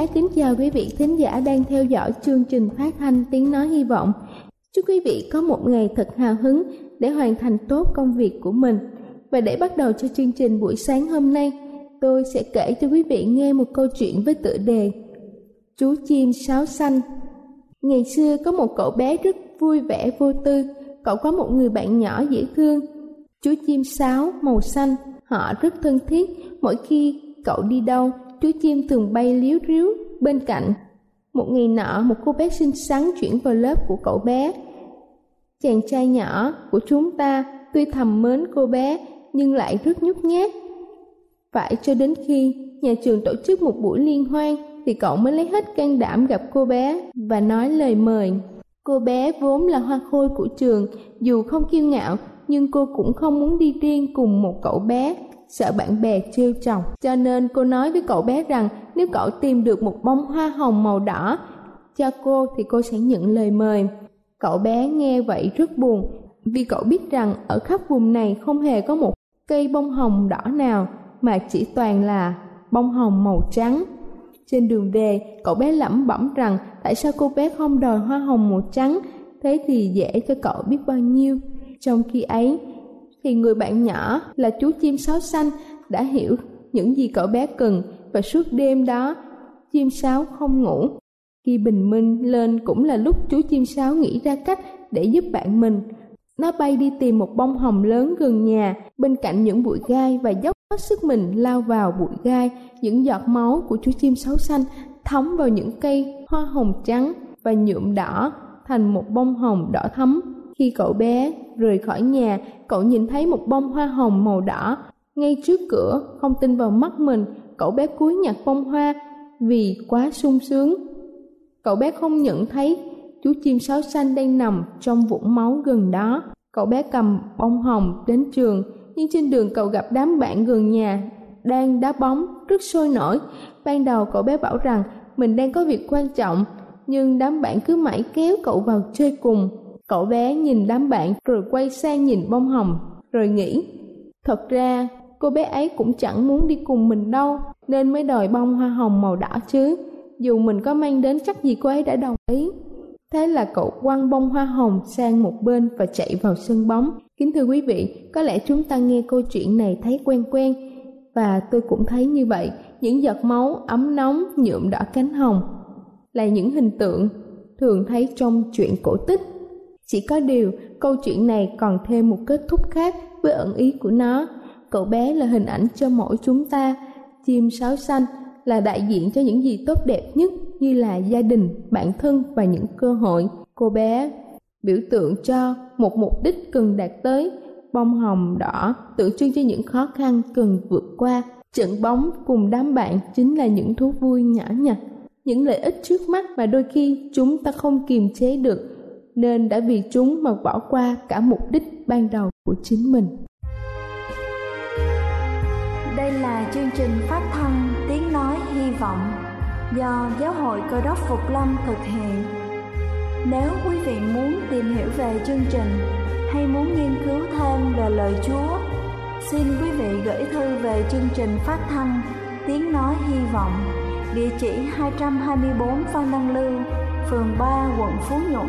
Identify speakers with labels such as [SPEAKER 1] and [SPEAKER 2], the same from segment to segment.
[SPEAKER 1] Xin kính chào quý vị thính giả đang theo dõi chương trình phát thanh tiếng nói hy vọng. Chúc quý vị có một ngày thật hào hứng để hoàn thành tốt công việc của mình. Và để bắt đầu cho chương trình buổi sáng hôm nay, tôi sẽ kể cho quý vị nghe một câu chuyện với tựa đề Chú chim sáo xanh. Ngày xưa có một cậu bé rất vui vẻ vô tư, cậu có một người bạn nhỏ dễ thương. Chú chim sáo màu xanh, họ rất thân thiết, mỗi khi cậu đi đâu chú chim thường bay líu ríu bên cạnh. Một ngày nọ, một cô bé xinh xắn chuyển vào lớp của cậu bé. Chàng trai nhỏ của chúng ta tuy thầm mến cô bé nhưng lại rất nhút nhát. Phải cho đến khi nhà trường tổ chức một buổi liên hoan thì cậu mới lấy hết can đảm gặp cô bé và nói lời mời. Cô bé vốn là hoa khôi của trường, dù không kiêu ngạo nhưng cô cũng không muốn đi riêng cùng một cậu bé sợ bạn bè trêu chọc. Cho nên cô nói với cậu bé rằng nếu cậu tìm được một bông hoa hồng màu đỏ cho cô thì cô sẽ nhận lời mời. Cậu bé nghe vậy rất buồn vì cậu biết rằng ở khắp vùng này không hề có một cây bông hồng đỏ nào mà chỉ toàn là bông hồng màu trắng. Trên đường về, cậu bé lẩm bẩm rằng tại sao cô bé không đòi hoa hồng màu trắng, thế thì dễ cho cậu biết bao nhiêu. Trong khi ấy, thì người bạn nhỏ là chú chim sáo xanh đã hiểu những gì cậu bé cần và suốt đêm đó, chim sáo không ngủ. Khi bình minh lên cũng là lúc chú chim sáo nghĩ ra cách để giúp bạn mình. Nó bay đi tìm một bông hồng lớn gần nhà, bên cạnh những bụi gai và dốc hết sức mình lao vào bụi gai, những giọt máu của chú chim sáo xanh thấm vào những cây hoa hồng trắng và nhuộm đỏ thành một bông hồng đỏ thắm khi cậu bé rời khỏi nhà, cậu nhìn thấy một bông hoa hồng màu đỏ ngay trước cửa, không tin vào mắt mình, cậu bé cúi nhặt bông hoa vì quá sung sướng. Cậu bé không nhận thấy chú chim sáo xanh đang nằm trong vũng máu gần đó. Cậu bé cầm bông hồng đến trường, nhưng trên đường cậu gặp đám bạn gần nhà đang đá bóng rất sôi nổi. Ban đầu cậu bé bảo rằng mình đang có việc quan trọng, nhưng đám bạn cứ mãi kéo cậu vào chơi cùng. Cậu bé nhìn đám bạn rồi quay sang nhìn bông hồng, rồi nghĩ, thật ra cô bé ấy cũng chẳng muốn đi cùng mình đâu, nên mới đòi bông hoa hồng màu đỏ chứ. Dù mình có mang đến chắc gì cô ấy đã đồng ý. Thế là cậu quăng bông hoa hồng sang một bên và chạy vào sân bóng. Kính thưa quý vị, có lẽ chúng ta nghe câu chuyện này thấy quen quen, và tôi cũng thấy như vậy. Những giọt máu ấm nóng nhuộm đỏ cánh hồng là những hình tượng thường thấy trong chuyện cổ tích chỉ có điều, câu chuyện này còn thêm một kết thúc khác với ẩn ý của nó. Cậu bé là hình ảnh cho mỗi chúng ta, chim sáo xanh là đại diện cho những gì tốt đẹp nhất như là gia đình, bản thân và những cơ hội. Cô bé biểu tượng cho một mục đích cần đạt tới, bông hồng đỏ tượng trưng cho những khó khăn cần vượt qua. Trận bóng cùng đám bạn chính là những thú vui nhỏ nhặt, những lợi ích trước mắt mà đôi khi chúng ta không kiềm chế được
[SPEAKER 2] nên đã vì chúng mà bỏ qua cả mục đích ban đầu của chính mình.
[SPEAKER 3] Đây là chương trình phát thanh Tiếng Nói Hy Vọng do Giáo hội Cơ đốc Phục Lâm thực hiện. Nếu quý vị muốn tìm hiểu về chương trình hay muốn nghiên cứu thêm về lời Chúa, xin quý vị gửi thư về chương trình phát thanh Tiếng Nói Hy Vọng, địa chỉ 224 Phan Đăng Lưu, phường 3, quận Phú Nhuận,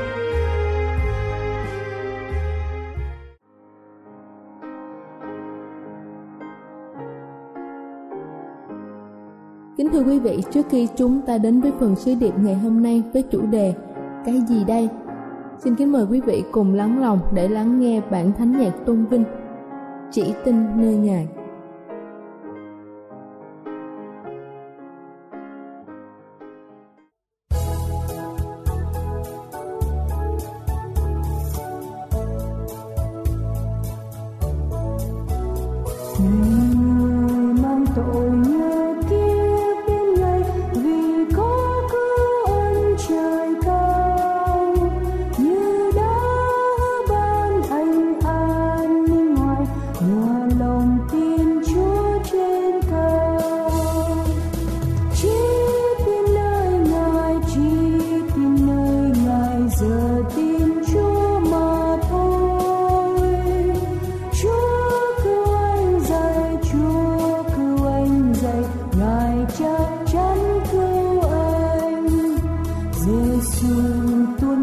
[SPEAKER 2] Kính thưa quý vị, trước khi chúng ta đến với phần sứ điệp ngày hôm nay với chủ đề Cái gì đây? Xin kính mời quý vị cùng lắng lòng để lắng nghe bản thánh nhạc tôn vinh Chỉ tin nơi Ngài.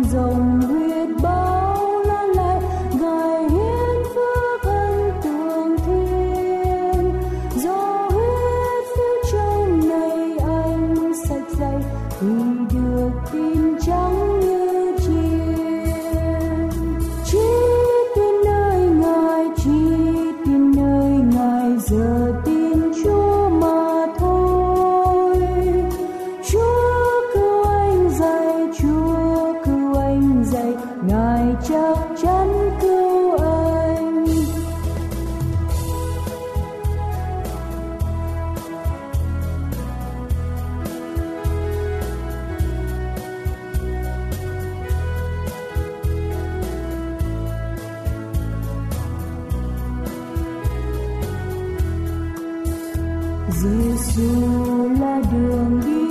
[SPEAKER 2] zone.
[SPEAKER 4] Ai mà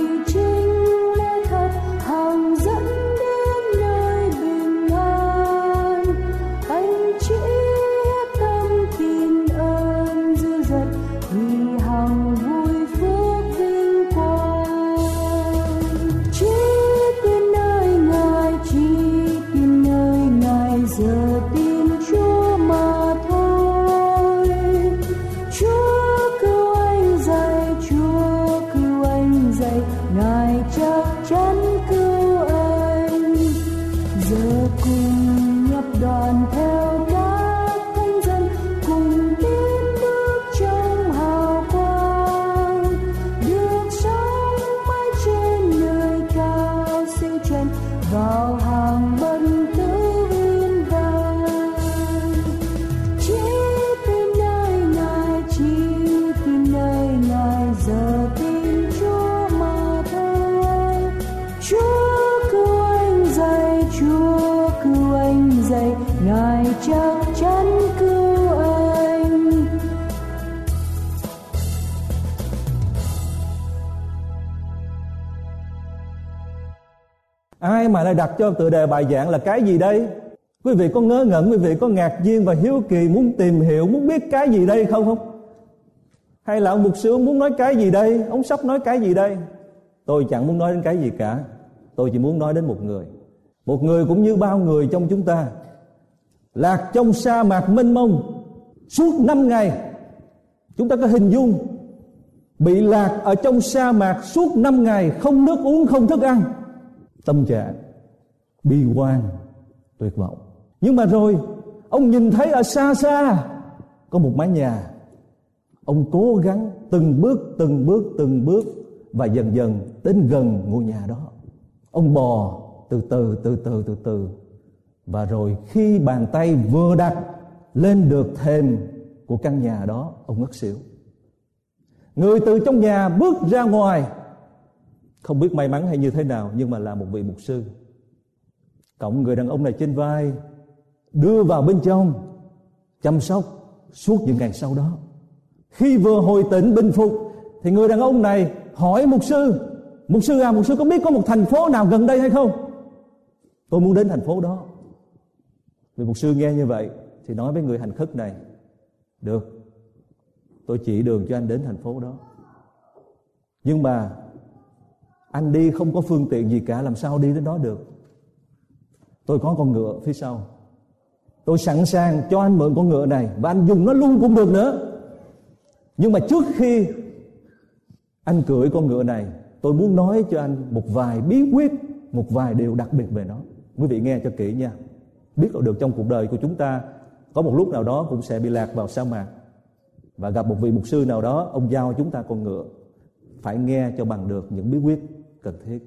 [SPEAKER 4] lại đặt cho tựa đề bài giảng là cái gì đây? Quý vị có ngớ ngẩn, quý vị có ngạc nhiên và hiếu kỳ muốn tìm hiểu, muốn biết cái gì đây không không? Hay là ông mục sư muốn nói cái gì đây? Ông sắp nói cái gì đây? Tôi chẳng muốn nói đến cái gì cả. Tôi chỉ muốn nói đến một người. Một người cũng như bao người trong chúng ta. Lạc trong sa mạc mênh mông, suốt năm ngày, chúng ta có hình dung, bị lạc ở trong sa mạc suốt năm ngày, không nước uống, không thức ăn. Tâm trạng bi quan tuyệt vọng. Nhưng mà rồi, ông nhìn thấy ở xa xa, có một mái nhà. Ông cố gắng từng bước từng bước từng bước và dần dần đến gần ngôi nhà đó. Ông bò từ từ từ từ từ từ. Và rồi khi bàn tay vừa đặt lên được thềm của căn nhà đó, ông ngất xỉu. Người từ trong nhà bước ra ngoài. Không biết may mắn hay như thế nào, nhưng mà là một vị mục sư cộng người đàn ông này trên vai, đưa vào bên trong, chăm sóc suốt những ngày sau đó. Khi vừa hồi tỉnh bình phục, thì người đàn ông này hỏi mục sư mục sư à mục sư có biết có một thành phố nào gần đây hay không? Tôi muốn đến thành phố đó. Vì mục sư nghe như vậy thì nói với người hành khất này, được, tôi chỉ đường cho anh đến thành phố đó. Nhưng mà anh đi không có phương tiện gì cả, làm sao đi đến đó được? Tôi có con ngựa phía sau. Tôi sẵn sàng cho anh mượn con ngựa này và anh dùng nó luôn cũng được nữa. Nhưng mà trước khi anh cưỡi con ngựa này, tôi muốn nói cho anh một vài bí quyết, một vài điều đặc biệt về nó. Quý vị nghe cho kỹ nha. Biết được trong cuộc đời của chúng ta, có một lúc nào đó cũng sẽ bị lạc vào sa mạc. Và gặp một vị mục sư nào đó, ông giao chúng ta con ngựa. Phải nghe cho bằng được những bí quyết cần thiết.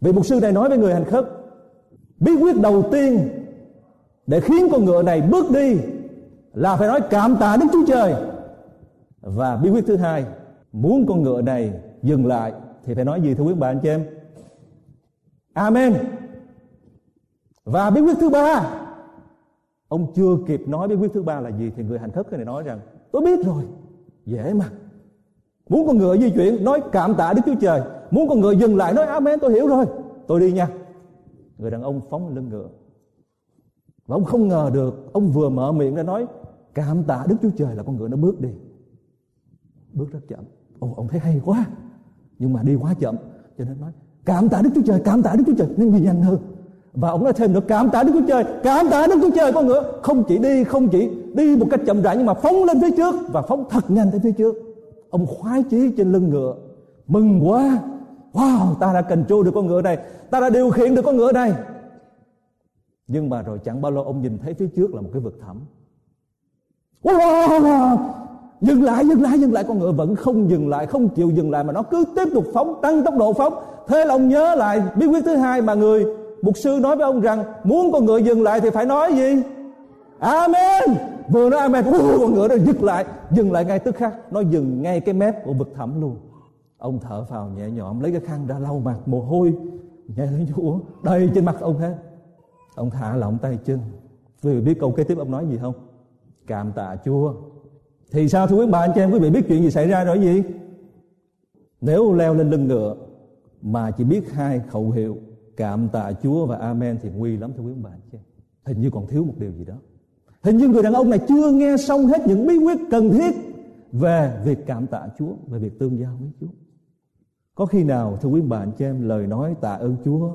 [SPEAKER 4] Vị mục sư này nói với người hành khất bí quyết đầu tiên để khiến con ngựa này bước đi là phải nói cảm tạ đến Chúa Trời. Và bí quyết thứ hai, muốn con ngựa này dừng lại thì phải nói gì thưa quý bạn anh chị em? Amen. Và bí quyết thứ ba, ông chưa kịp nói bí quyết thứ ba là gì thì người hành khất này nói rằng, tôi biết rồi, dễ mà. Muốn con ngựa di chuyển, nói cảm tạ đức chúa trời. Muốn con ngựa dừng lại, nói, amen, tôi hiểu rồi, tôi đi nha người đàn ông phóng lưng ngựa. Và ông không ngờ được, ông vừa mở miệng ra nói, cảm tạ đức chúa trời là con ngựa nó bước đi. Bước rất chậm. Ồ, ông thấy hay quá. Nhưng mà đi quá chậm, cho nên nói, cảm tạ đức chúa trời, cảm tạ đức chúa trời. Nên đi nhanh hơn. Và ông nói thêm nữa, cảm tạ đức chúa trời, cảm tạ đức chúa trời con ngựa. Không chỉ đi, không chỉ đi một cách chậm rãi, nhưng mà phóng lên phía trước và phóng thật nhanh tới phía trước. Ông khoái chí trên lưng ngựa, mừng quá. Wow, ta đã cần trô được con ngựa này ta đã điều khiển được con ngựa này. Nhưng mà rồi chẳng bao lâu ông nhìn thấy phía trước là một cái vực thẳm. Wow, dừng lại dừng lại dừng lại. Con ngựa vẫn không dừng lại không chịu dừng lại mà nó cứ tiếp tục phóng tăng tốc độ phóng. Thế là ông nhớ lại bí quyết thứ hai mà người mục sư nói với ông rằng muốn con ngựa dừng lại thì phải nói gì? Amen. Vừa nói amen uh, con ngựa nó dứt lại. Dừng lại ngay tức khắc nó dừng ngay cái mép của vực thẳm luôn. Ông thở phào nhẹ nhõm lấy cái khăn ra lau mặt mồ hôi nhẹ chúa đầy trên mặt ông hết ông thả lỏng tay chân. Vì biết câu kế tiếp ông nói gì không? Cảm tạ chúa. Thì sao thưa quý bà anh chị em quý vị biết chuyện gì xảy ra rồi gì? Nếu leo lên lưng ngựa mà chỉ biết hai khẩu hiệu cảm tạ Chúa và Amen thì nguy lắm thưa quý bà anh chị Hình như còn thiếu một điều gì đó. Hình như người đàn ông này chưa nghe xong hết những bí quyết cần thiết về việc cảm tạ Chúa, về việc tương giao với Chúa. Có khi nào, thưa quý bạn, cho em lời nói tạ ơn Chúa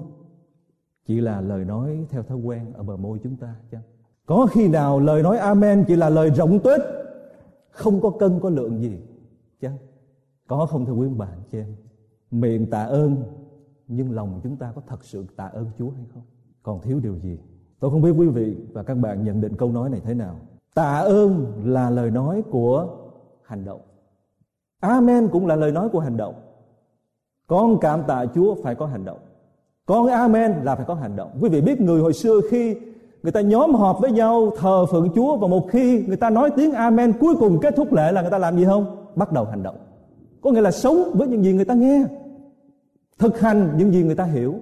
[SPEAKER 4] chỉ là lời nói theo thói quen ở bờ môi chúng ta chăng? Có khi nào lời nói Amen chỉ là lời rộng tuyết, không có cân, có lượng gì chăng? Có không, thưa quý bạn, cho em? Miệng tạ ơn, nhưng lòng chúng ta có thật sự tạ ơn Chúa hay không? Còn thiếu điều gì? Tôi không biết quý vị và các bạn nhận định câu nói này thế nào. Tạ ơn là lời nói của hành động. Amen cũng là lời nói của hành động. Con cảm tạ Chúa phải có hành động. Con Amen là phải có hành động. Quý vị biết người hồi xưa khi người ta nhóm họp với nhau thờ phượng Chúa và một khi người ta nói tiếng Amen, cuối cùng kết thúc lễ là người ta làm gì không? Bắt đầu hành động. Có nghĩa là sống với những gì người ta nghe, thực hành những gì người ta hiểu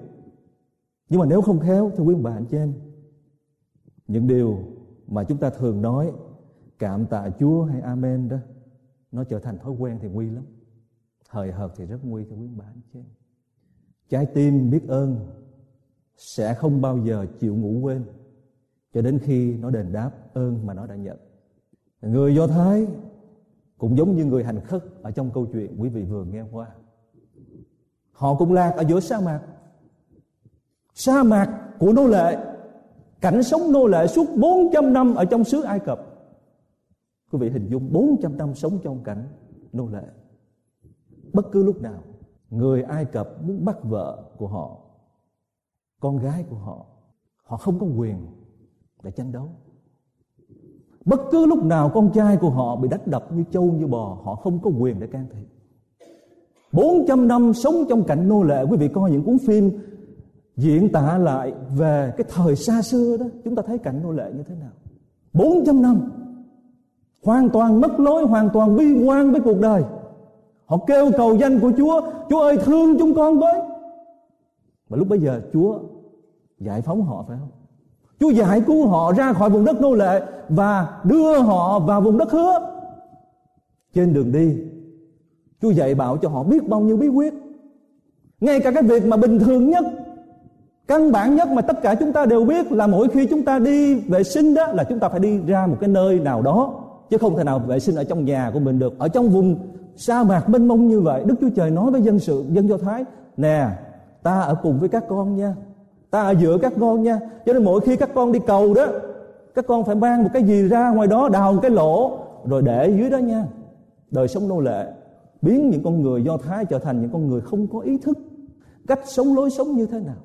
[SPEAKER 4] nhưng mà nếu không khéo, thưa quý bà anh chị em, những điều mà chúng ta thường nói, cảm tạ Chúa hay Amen đó, nó trở thành thói quen thì nguy lắm thời hợt thì rất nguy thưa quý bà anh chị trái tim biết ơn sẽ không bao giờ chịu ngủ quên, cho đến khi nó đền đáp ơn mà nó đã nhận người do thái cũng giống như người hành khất ở trong câu chuyện quý vị vừa nghe qua Họ cũng lạc ở giữa sa mạc. Sa mạc của nô lệ. Cảnh sống nô lệ suốt 400 năm ở trong xứ Ai Cập. Quý vị hình dung 400 năm sống trong cảnh nô lệ. Bất cứ lúc nào người Ai Cập muốn bắt vợ của họ, con gái của họ, họ không có quyền để tranh đấu. bất cứ lúc nào con trai của họ bị đánh đập như trâu như bò họ không có quyền để can thiệp. 400 năm sống trong cảnh nô lệ quý vị coi những cuốn phim diễn tả lại về cái thời xa xưa đó chúng ta thấy cảnh nô lệ như thế nào. 400 năm hoàn toàn mất lối hoàn toàn bi quan với cuộc đời họ kêu cầu danh của Chúa Chúa ơi, thương chúng con với. Và lúc bây giờ Chúa giải phóng họ, phải không? Chúa giải cứu họ ra khỏi vùng đất nô lệ và đưa họ vào vùng đất hứa. Trên đường đi, Chúa dạy bảo cho họ biết bao nhiêu bí quyết. Ngay cả cái việc mà bình thường nhất, căn bản nhất mà tất cả chúng ta đều biết là mỗi khi chúng ta đi vệ sinh đó là chúng ta phải đi ra một cái nơi nào đó, chứ không thể nào vệ sinh ở trong nhà của mình được, ở trong vùng sa mạc mênh mông như vậy, đức chúa trời nói với dân sự, dân do thái, nè, ta ở cùng với các con nha. Ta ở giữa các con nha. Cho nên mỗi khi các con đi cầu đó, các con phải mang một cái gì ra ngoài đó, đào một cái lỗ, rồi để dưới đó nha. Đời sống nô lệ, biến những con người do thái trở thành những con người không có ý thức cách sống lối sống như thế nào.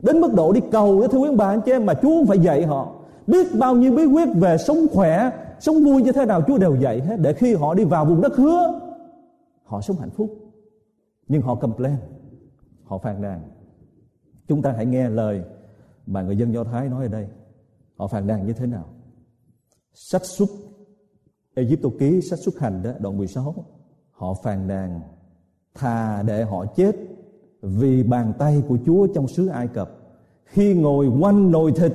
[SPEAKER 4] Đến mức độ đi cầu đó thưa quý bà anh chị em, mà Chúa phải dạy họ. Biết bao nhiêu bí quyết về sống khỏe, sống vui như thế nào, Chúa đều dạy hết để khi họ đi vào vùng đất hứa họ sống hạnh phúc. Nhưng họ complain. Họ phàn nàn. Chúng ta hãy nghe lời mà người dân do thái nói ở đây. Họ phàn nàn như thế nào? Sách xuất Egypto ký sách xuất hành đó, đoạn 16 họ phàn nàn thà để họ chết vì bàn tay của Chúa trong xứ Ai Cập. Khi ngồi quanh nồi thịt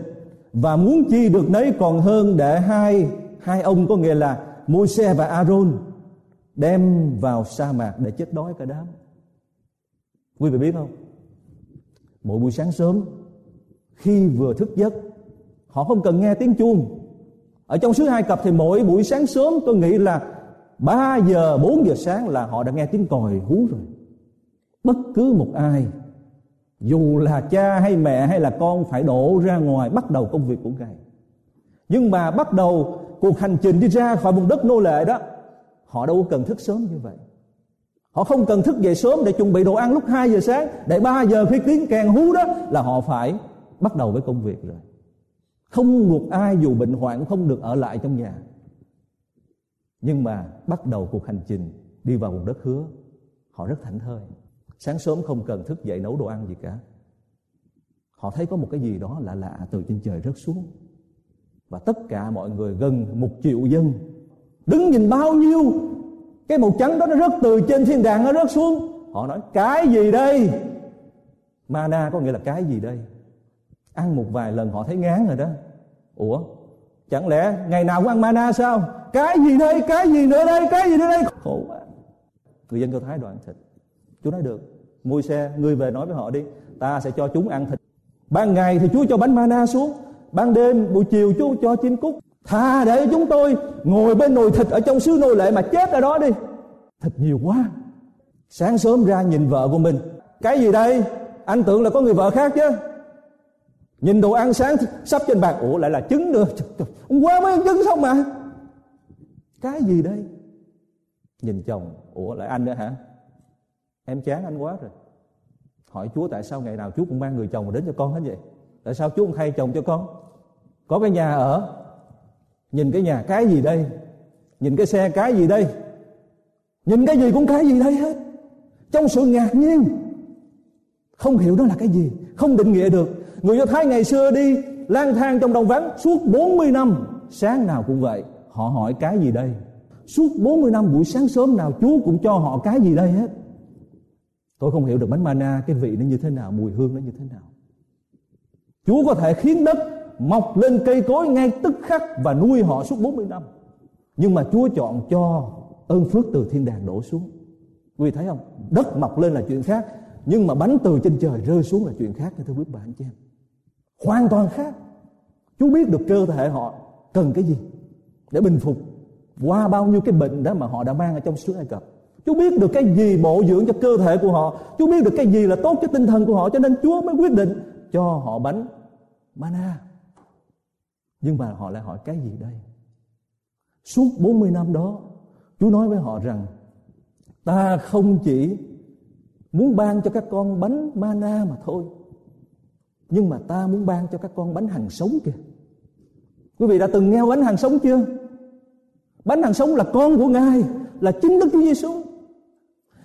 [SPEAKER 4] và muốn chi được nấy còn hơn để hai hai ông có nghĩa là Môi-se và Aaron đem vào sa mạc để chết đói cả đám. Quý vị biết không? Mỗi buổi sáng sớm, khi vừa thức giấc, họ không cần nghe tiếng chuông. Ở trong xứ Ai Cập thì mỗi buổi sáng sớm tôi nghĩ là 3 giờ 4 giờ sáng là họ đã nghe tiếng còi hú rồi bất cứ một ai, dù là cha hay mẹ hay là con phải đổ ra ngoài bắt đầu công việc của ngài nhưng mà bắt đầu cuộc hành trình đi ra khỏi vùng đất nô lệ đó họ đâu cần thức sớm như vậy. Họ không cần thức dậy sớm để chuẩn bị đồ ăn lúc 2 giờ sáng, để 3 giờ khi tiếng kèn hú đó là họ phải bắt đầu với công việc rồi. Không một ai dù bệnh hoạn không được ở lại trong nhà. Nhưng mà bắt đầu cuộc hành trình đi vào vùng đất hứa, họ rất thảnh thơi. Sáng sớm không cần thức dậy nấu đồ ăn gì cả. Họ thấy có một cái gì đó lạ lạ từ trên trời rớt xuống. Và tất cả mọi người gần một triệu dân đứng nhìn bao nhiêu, cái màu trắng đó nó rớt từ trên thiên đàng, nó rớt xuống. Họ nói, cái gì đây? Mana có nghĩa là cái gì đây? Ăn một vài lần họ thấy ngán rồi đó. Ủa, chẳng lẽ ngày nào cũng ăn mana sao? Cái gì đây? Cái gì nữa đây? Cái gì nữa đây? Khổ quá. Người dân do thái đoạn thịt. Chúa nói được. Môi xe ngươi về nói với họ đi. Ta sẽ cho chúng ăn thịt. Ban ngày thì Chúa cho bánh mana xuống. Ban đêm, buổi chiều Chúa cho chim cút Thà để chúng tôi ngồi bên nồi thịt Ở trong xứ nô lệ mà chết ở đó đi. Thịt nhiều quá. Sáng sớm ra nhìn vợ của mình. Cái gì đây? Anh tưởng là có người vợ khác chứ. Nhìn đồ ăn sáng sắp trên bàn. Ủa, lại là trứng nữa. Hôm qua mới ăn trứng xong mà. Cái gì đây? Nhìn chồng. Ủa, lại anh nữa hả? Em chán anh quá rồi. Hỏi Chúa tại sao ngày nào Chúa cũng mang người chồng đến cho con hết vậy? Tại sao Chúa không thay chồng cho con? Có cái nhà ở nhìn cái nhà cái gì đây? Nhìn cái xe cái gì đây? Nhìn cái gì cũng cái gì đây hết. Trong sự ngạc nhiên không hiểu đó là cái gì không định nghĩa được. Người Do Thái ngày xưa đi lang thang trong đồng vắng suốt 40 năm sáng nào cũng vậy họ hỏi cái gì đây? Suốt 40 năm buổi sáng sớm nào Chúa cũng cho họ cái gì đây hết? Tôi không hiểu được bánh mana cái vị nó như thế nào, mùi hương nó như thế nào. Chúa có thể khiến đất mọc lên cây cối ngay tức khắc và nuôi họ suốt 40 năm. Nhưng mà Chúa chọn cho ơn phước từ thiên đàng đổ xuống. Quý vị thấy không? Đất mọc lên là chuyện khác, nhưng mà bánh từ trên trời rơi xuống là chuyện khác thưa quý bạn chị em. Hoàn toàn khác. Chúa biết được cơ thể họ cần cái gì để bình phục qua bao nhiêu cái bệnh đó mà họ đã mang ở trong xứ Ai Cập. Chúa biết được cái gì bổ dưỡng cho cơ thể của họ Chúa biết được cái gì là tốt cho tinh thần của họ Cho nên Chúa mới quyết định cho họ bánh mana nhưng mà họ lại hỏi, cái gì đây? Suốt 40 năm đó, Chúa nói với họ rằng, Ta không chỉ muốn ban cho các con bánh mana mà thôi, Nhưng mà ta muốn ban cho các con bánh hằng sống kìa. Quý vị đã từng nghe bánh hàng sống chưa? Bánh hàng sống là con của ngài, là chính đức chúa giêsu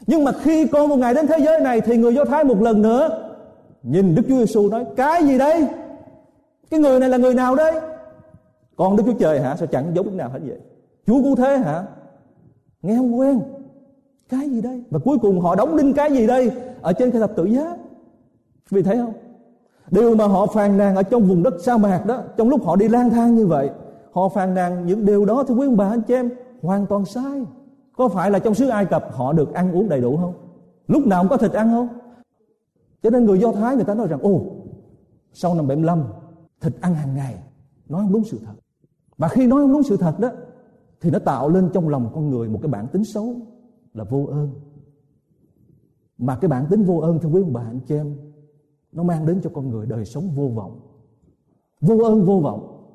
[SPEAKER 4] nhưng mà khi con một ngày đến thế giới này thì người do thái một lần nữa nhìn đức chúa giêsu nói, cái gì đây? Cái người này là người nào đây? Con đức chúa trời hả? Sao chẳng giống đức nào hết vậy? Chúa cũng thế hả? Nghe không quen. Cái gì đây? Và cuối cùng họ đóng đinh cái gì đây? Ở trên cái thập tự giá. Vì thấy không? Điều mà họ phàn nàn ở trong vùng đất sa mạc đó, trong lúc họ đi lang thang như vậy, họ phàn nàn những điều đó thì quý ông bà, anh chị em, hoàn toàn sai. Có phải là trong xứ ai cập họ được ăn uống đầy đủ không? Lúc nào cũng có thịt ăn không? Cho nên người do thái người ta nói rằng ô sau năm 75 thịt ăn hàng ngày nói không đúng sự thật và khi nói không đúng sự thật đó, thì nó tạo lên trong lòng con người một cái bản tính xấu là vô ơn. Mà cái bản tính vô ơn thưa quý ông bà anh chị em, nó mang đến cho con người đời sống vô vọng. Vô ơn, vô vọng.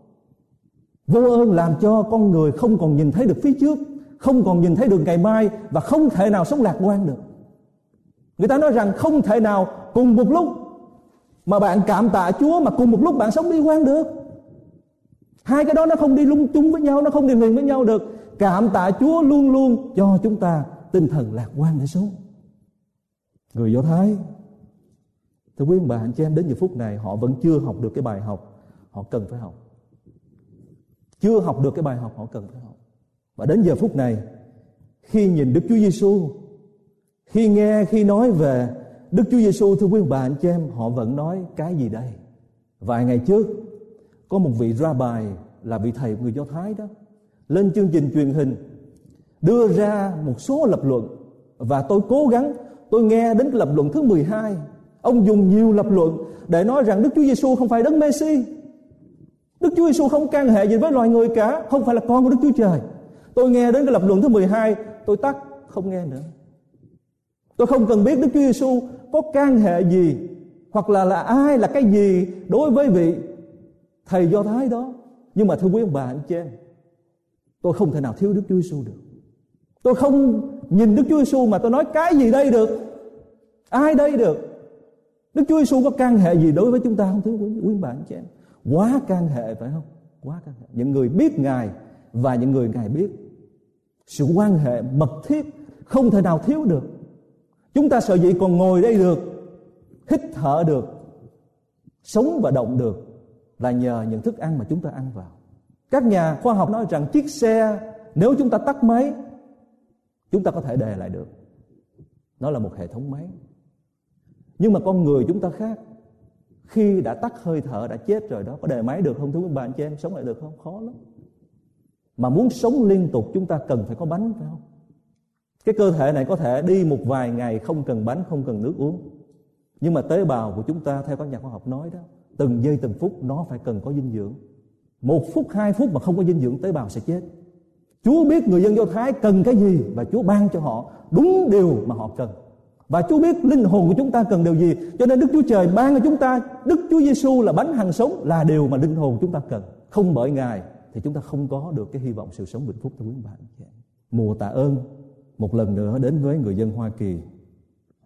[SPEAKER 4] Vô ơn làm cho con người không còn nhìn thấy được phía trước, không còn nhìn thấy được ngày mai và không thể nào sống lạc quan được. Người ta nói rằng không thể nào cùng một lúc mà bạn cảm tạ Chúa mà cùng một lúc bạn sống bi quan được hai cái đó nó không đi lung tung với nhau nó không đi liền với nhau được cảm tạ Chúa luôn luôn cho chúng ta tinh thần lạc quan để sống người Do Thái Thưa quý bà anh chị em đến giờ phút này họ vẫn chưa học được cái bài học họ cần phải học. Chưa học được cái bài học họ cần phải học. Và đến giờ phút này khi nhìn Đức Chúa Giêsu, khi nghe khi nói về Đức Chúa Giêsu thưa quý bà anh chị em, họ vẫn nói cái gì đây? Vài ngày trước có một vị rabbi là vị thầy người Do Thái đó lên chương trình truyền hình đưa ra một số lập luận và tôi cố gắng tôi nghe đến lập luận thứ 12 Ông dùng nhiều lập luận để nói rằng Đức Chúa Giêsu không phải đấng Messi. Đức Chúa Giêsu không can hệ gì với loài người cả, không phải là con của Đức Chúa Trời. Tôi nghe đến cái lập luận thứ 12, tôi tắt không nghe nữa. Tôi không cần biết Đức Chúa Giêsu có can hệ gì hoặc là là ai là cái gì đối với vị thầy Do Thái đó. Nhưng mà thưa quý ông bà anh chị em, tôi không thể nào thiếu Đức Chúa Giêsu được. Tôi không nhìn Đức Chúa Giêsu mà tôi nói cái gì đây được? Ai đây được? Đức Chúa Giêsu có can hệ gì đối với chúng ta không thưa quý, quý anh chị em? Quá can hệ phải không? Quá can hệ. Những người biết Ngài và những người Ngài biết. Sự quan hệ mật thiết không thể nào thiếu được. Chúng ta sợ gì còn ngồi đây được, hít thở được, sống và động được là nhờ những thức ăn mà chúng ta ăn vào. Các nhà khoa học nói rằng chiếc xe nếu chúng ta tắt máy, chúng ta có thể đề lại được. Nó là một hệ thống máy. Nhưng mà con người chúng ta khác. Khi đã tắt hơi thở đã chết rồi đó có đề máy được không thưa quý bà anh chị em? Sống lại được không? Khó lắm. Mà muốn sống liên tục chúng ta cần phải có bánh phải không? Cái cơ thể này có thể đi một vài ngày không cần bánh không cần nước uống. Nhưng mà tế bào của chúng ta theo các nhà khoa học nói đó từng giây từng phút nó phải cần có dinh dưỡng. Một phút, hai phút mà không có dinh dưỡng tế bào sẽ chết. Chúa biết người dân Do Thái cần cái gì và Chúa ban cho họ đúng điều mà họ cần. Và Chúa biết linh hồn của chúng ta cần điều gì. Cho nên Đức Chúa Trời ban cho chúng ta, Đức Chúa Giêsu là bánh hàng sống, Là điều mà linh hồn chúng ta cần. Không bởi Ngài thì chúng ta không có được cái hy vọng sự sống vĩnh phúc thưa quý bạn. Mùa tạ ơn một lần nữa đến với người dân Hoa Kỳ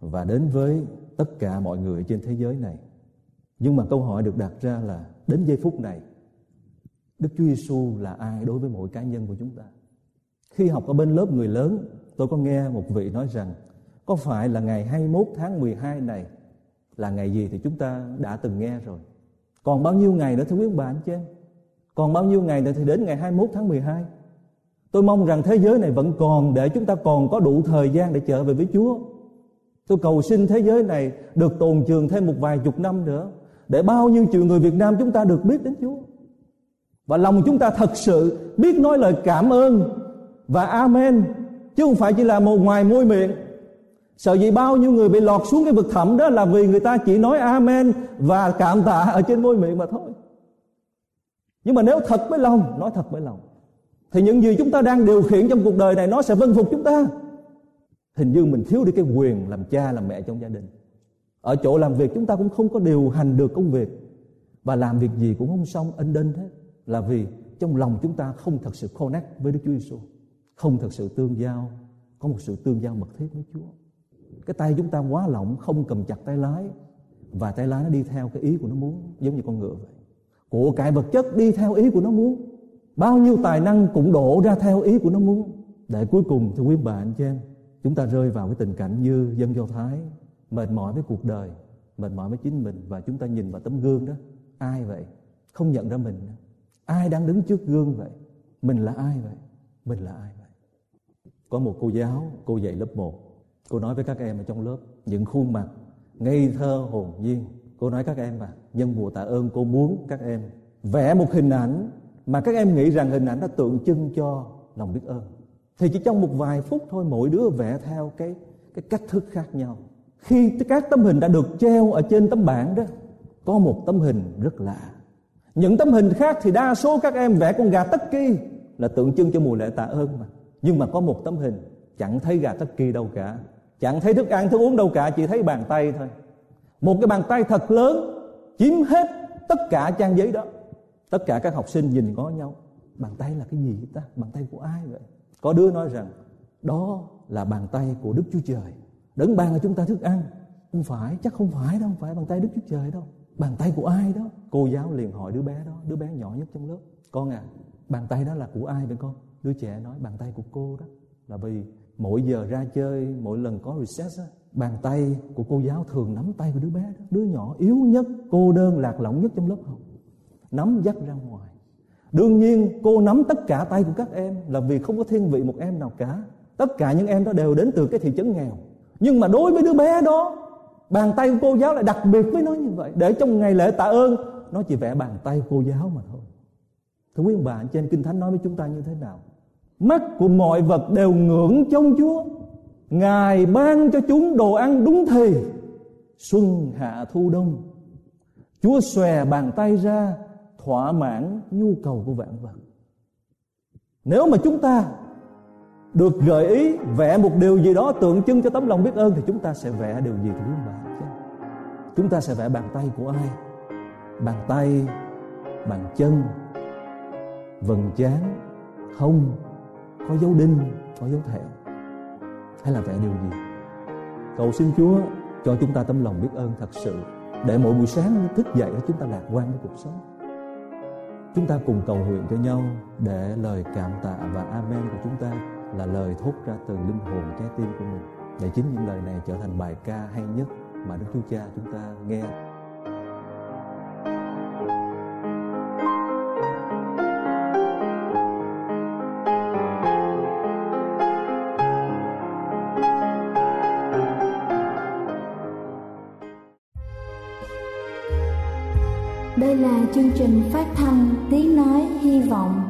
[SPEAKER 4] Và đến với tất cả mọi người trên thế giới này. Nhưng mà câu hỏi được đặt ra là Đến giây phút này, Đức Chúa Giêsu là ai đối với mỗi cá nhân của chúng ta Khi học ở bên lớp người lớn, Tôi có nghe một vị nói rằng, có phải là ngày 21 tháng 12 này là ngày gì thì chúng ta đã từng nghe rồi. Còn bao nhiêu ngày nữa thưa quý ông bà anh chị em? Còn bao nhiêu ngày nữa thì đến ngày 21 tháng 12? Tôi mong rằng thế giới này vẫn còn để chúng ta còn có đủ thời gian để trở về với Chúa. Tôi cầu xin thế giới này được tồn trường thêm một vài chục năm nữa để bao nhiêu triệu người Việt Nam chúng ta được biết đến Chúa. Và lòng chúng ta thật sự biết nói lời cảm ơn và amen chứ không phải chỉ là một ngoài môi miệng Sợ gì bao nhiêu người bị lọt xuống cái vực thẳm đó là vì người ta chỉ nói amen và cảm tạ ở trên môi miệng mà thôi. Nhưng mà nếu thật với lòng, nói thật với lòng, thì những gì chúng ta đang điều khiển trong cuộc đời này nó sẽ vân phục chúng ta. Hình như mình thiếu đi cái quyền làm cha làm mẹ trong gia đình. Ở chỗ làm việc chúng ta cũng không có điều hành được công việc. Và làm việc gì cũng không xong ân đinh hết. Là vì trong lòng chúng ta không thật sự connect với Đức Chúa Giêsu, không thật sự tương giao, có một sự tương giao mật thiết với Chúa. Cái tay chúng ta quá lỏng không cầm chặt tay lái. Và tay lái nó đi theo cái ý của nó muốn giống như con ngựa vậy. Của cải vật chất đi theo ý của nó muốn. Bao nhiêu tài năng cũng đổ ra theo ý của nó muốn. Để cuối cùng thưa quý bà anh chị em chúng ta rơi vào cái tình cảnh như dân do thái mệt mỏi với cuộc đời, mệt mỏi với chính mình và chúng ta nhìn vào tấm gương đó, ai vậy? Không nhận ra mình. Ai đang đứng trước gương vậy? Mình là ai vậy? Mình là ai vậy? Có một cô giáo, cô dạy lớp 1 cô nói với các em ở trong lớp, những khuôn mặt ngây thơ hồn nhiên. Cô nói các em mà, nhân mùa tạ ơn cô muốn các em vẽ một hình ảnh mà các em nghĩ rằng hình ảnh đó tượng trưng cho lòng biết ơn. Thì chỉ trong một vài phút thôi, mỗi đứa vẽ theo cái cái cách thức khác nhau khi các tấm hình đã được treo ở trên tấm bảng đó, có một tấm hình rất lạ. Những tấm hình khác thì đa số các em vẽ con gà tất kỳ là tượng trưng cho mùa lễ tạ ơn mà. Nhưng mà có một tấm hình, chẳng thấy gà tất kỳ đâu cả. Chẳng thấy thức ăn, thức uống đâu cả, chỉ thấy bàn tay thôi. Một cái bàn tay thật lớn, chiếm hết tất cả trang giấy đó. Tất cả các học sinh nhìn ngó nhau. Bàn tay là cái gì ta? Bàn tay của ai vậy? Có đứa nói rằng, đó là bàn tay của đức chúa trời đấng ban cho chúng ta thức ăn. Không phải chắc không phải đâu không phải bàn tay đức chúa trời đâu. Bàn tay của ai đó? Cô giáo liền hỏi đứa bé đó đứa bé nhỏ nhất trong lớp. Con à bàn tay đó là của ai vậy con? Đứa trẻ nói bàn tay của cô đó. Là vì mỗi giờ ra chơi mỗi lần có recess á, bàn tay của cô giáo thường nắm tay của đứa bé đó. Đứa nhỏ yếu nhất cô đơn lạc lõng nhất trong lớp học. Nắm dắt ra ngoài. Đương nhiên cô nắm tất cả tay của các em là vì không có thiên vị một em nào cả. Tất cả những em đó đều đến từ cái thị trấn nghèo nhưng mà đối với đứa bé đó, bàn tay của cô giáo lại đặc biệt với nó như vậy. Để trong ngày lễ tạ ơn, nó chỉ vẽ bàn tay cô giáo mà thôi. Thưa quý ông bà trên kinh thánh nói với chúng ta như thế nào? Mắt của mọi vật đều ngưỡng trông chúa. Ngài ban cho chúng đồ ăn đúng thì, xuân, hạ, thu, đông. Chúa xòe bàn tay ra, thỏa mãn nhu cầu của vạn vật. Nếu mà chúng ta được gợi ý vẽ một điều gì đó tượng trưng cho tấm lòng biết ơn thì chúng ta sẽ vẽ điều gì, thưa quý bạn dạ. chúng ta sẽ vẽ bàn tay của ai? Bàn tay, bàn chân, vầng trán, hông, có dấu đinh, có dấu thẹo. Hay là vẽ điều gì? Cầu xin chúa cho chúng ta tấm lòng biết ơn thật sự để mỗi buổi sáng thức dậy chúng ta lạc quan với cuộc sống. Chúng ta cùng cầu nguyện cho nhau để lời cảm tạ và amen của chúng ta là lời thốt ra từ linh hồn trái tim của mình. Để chính những lời này trở thành bài ca hay nhất mà Đức Chúa Cha chúng ta nghe.
[SPEAKER 3] Đây là chương trình phát thanh Tiếng Nói Hy Vọng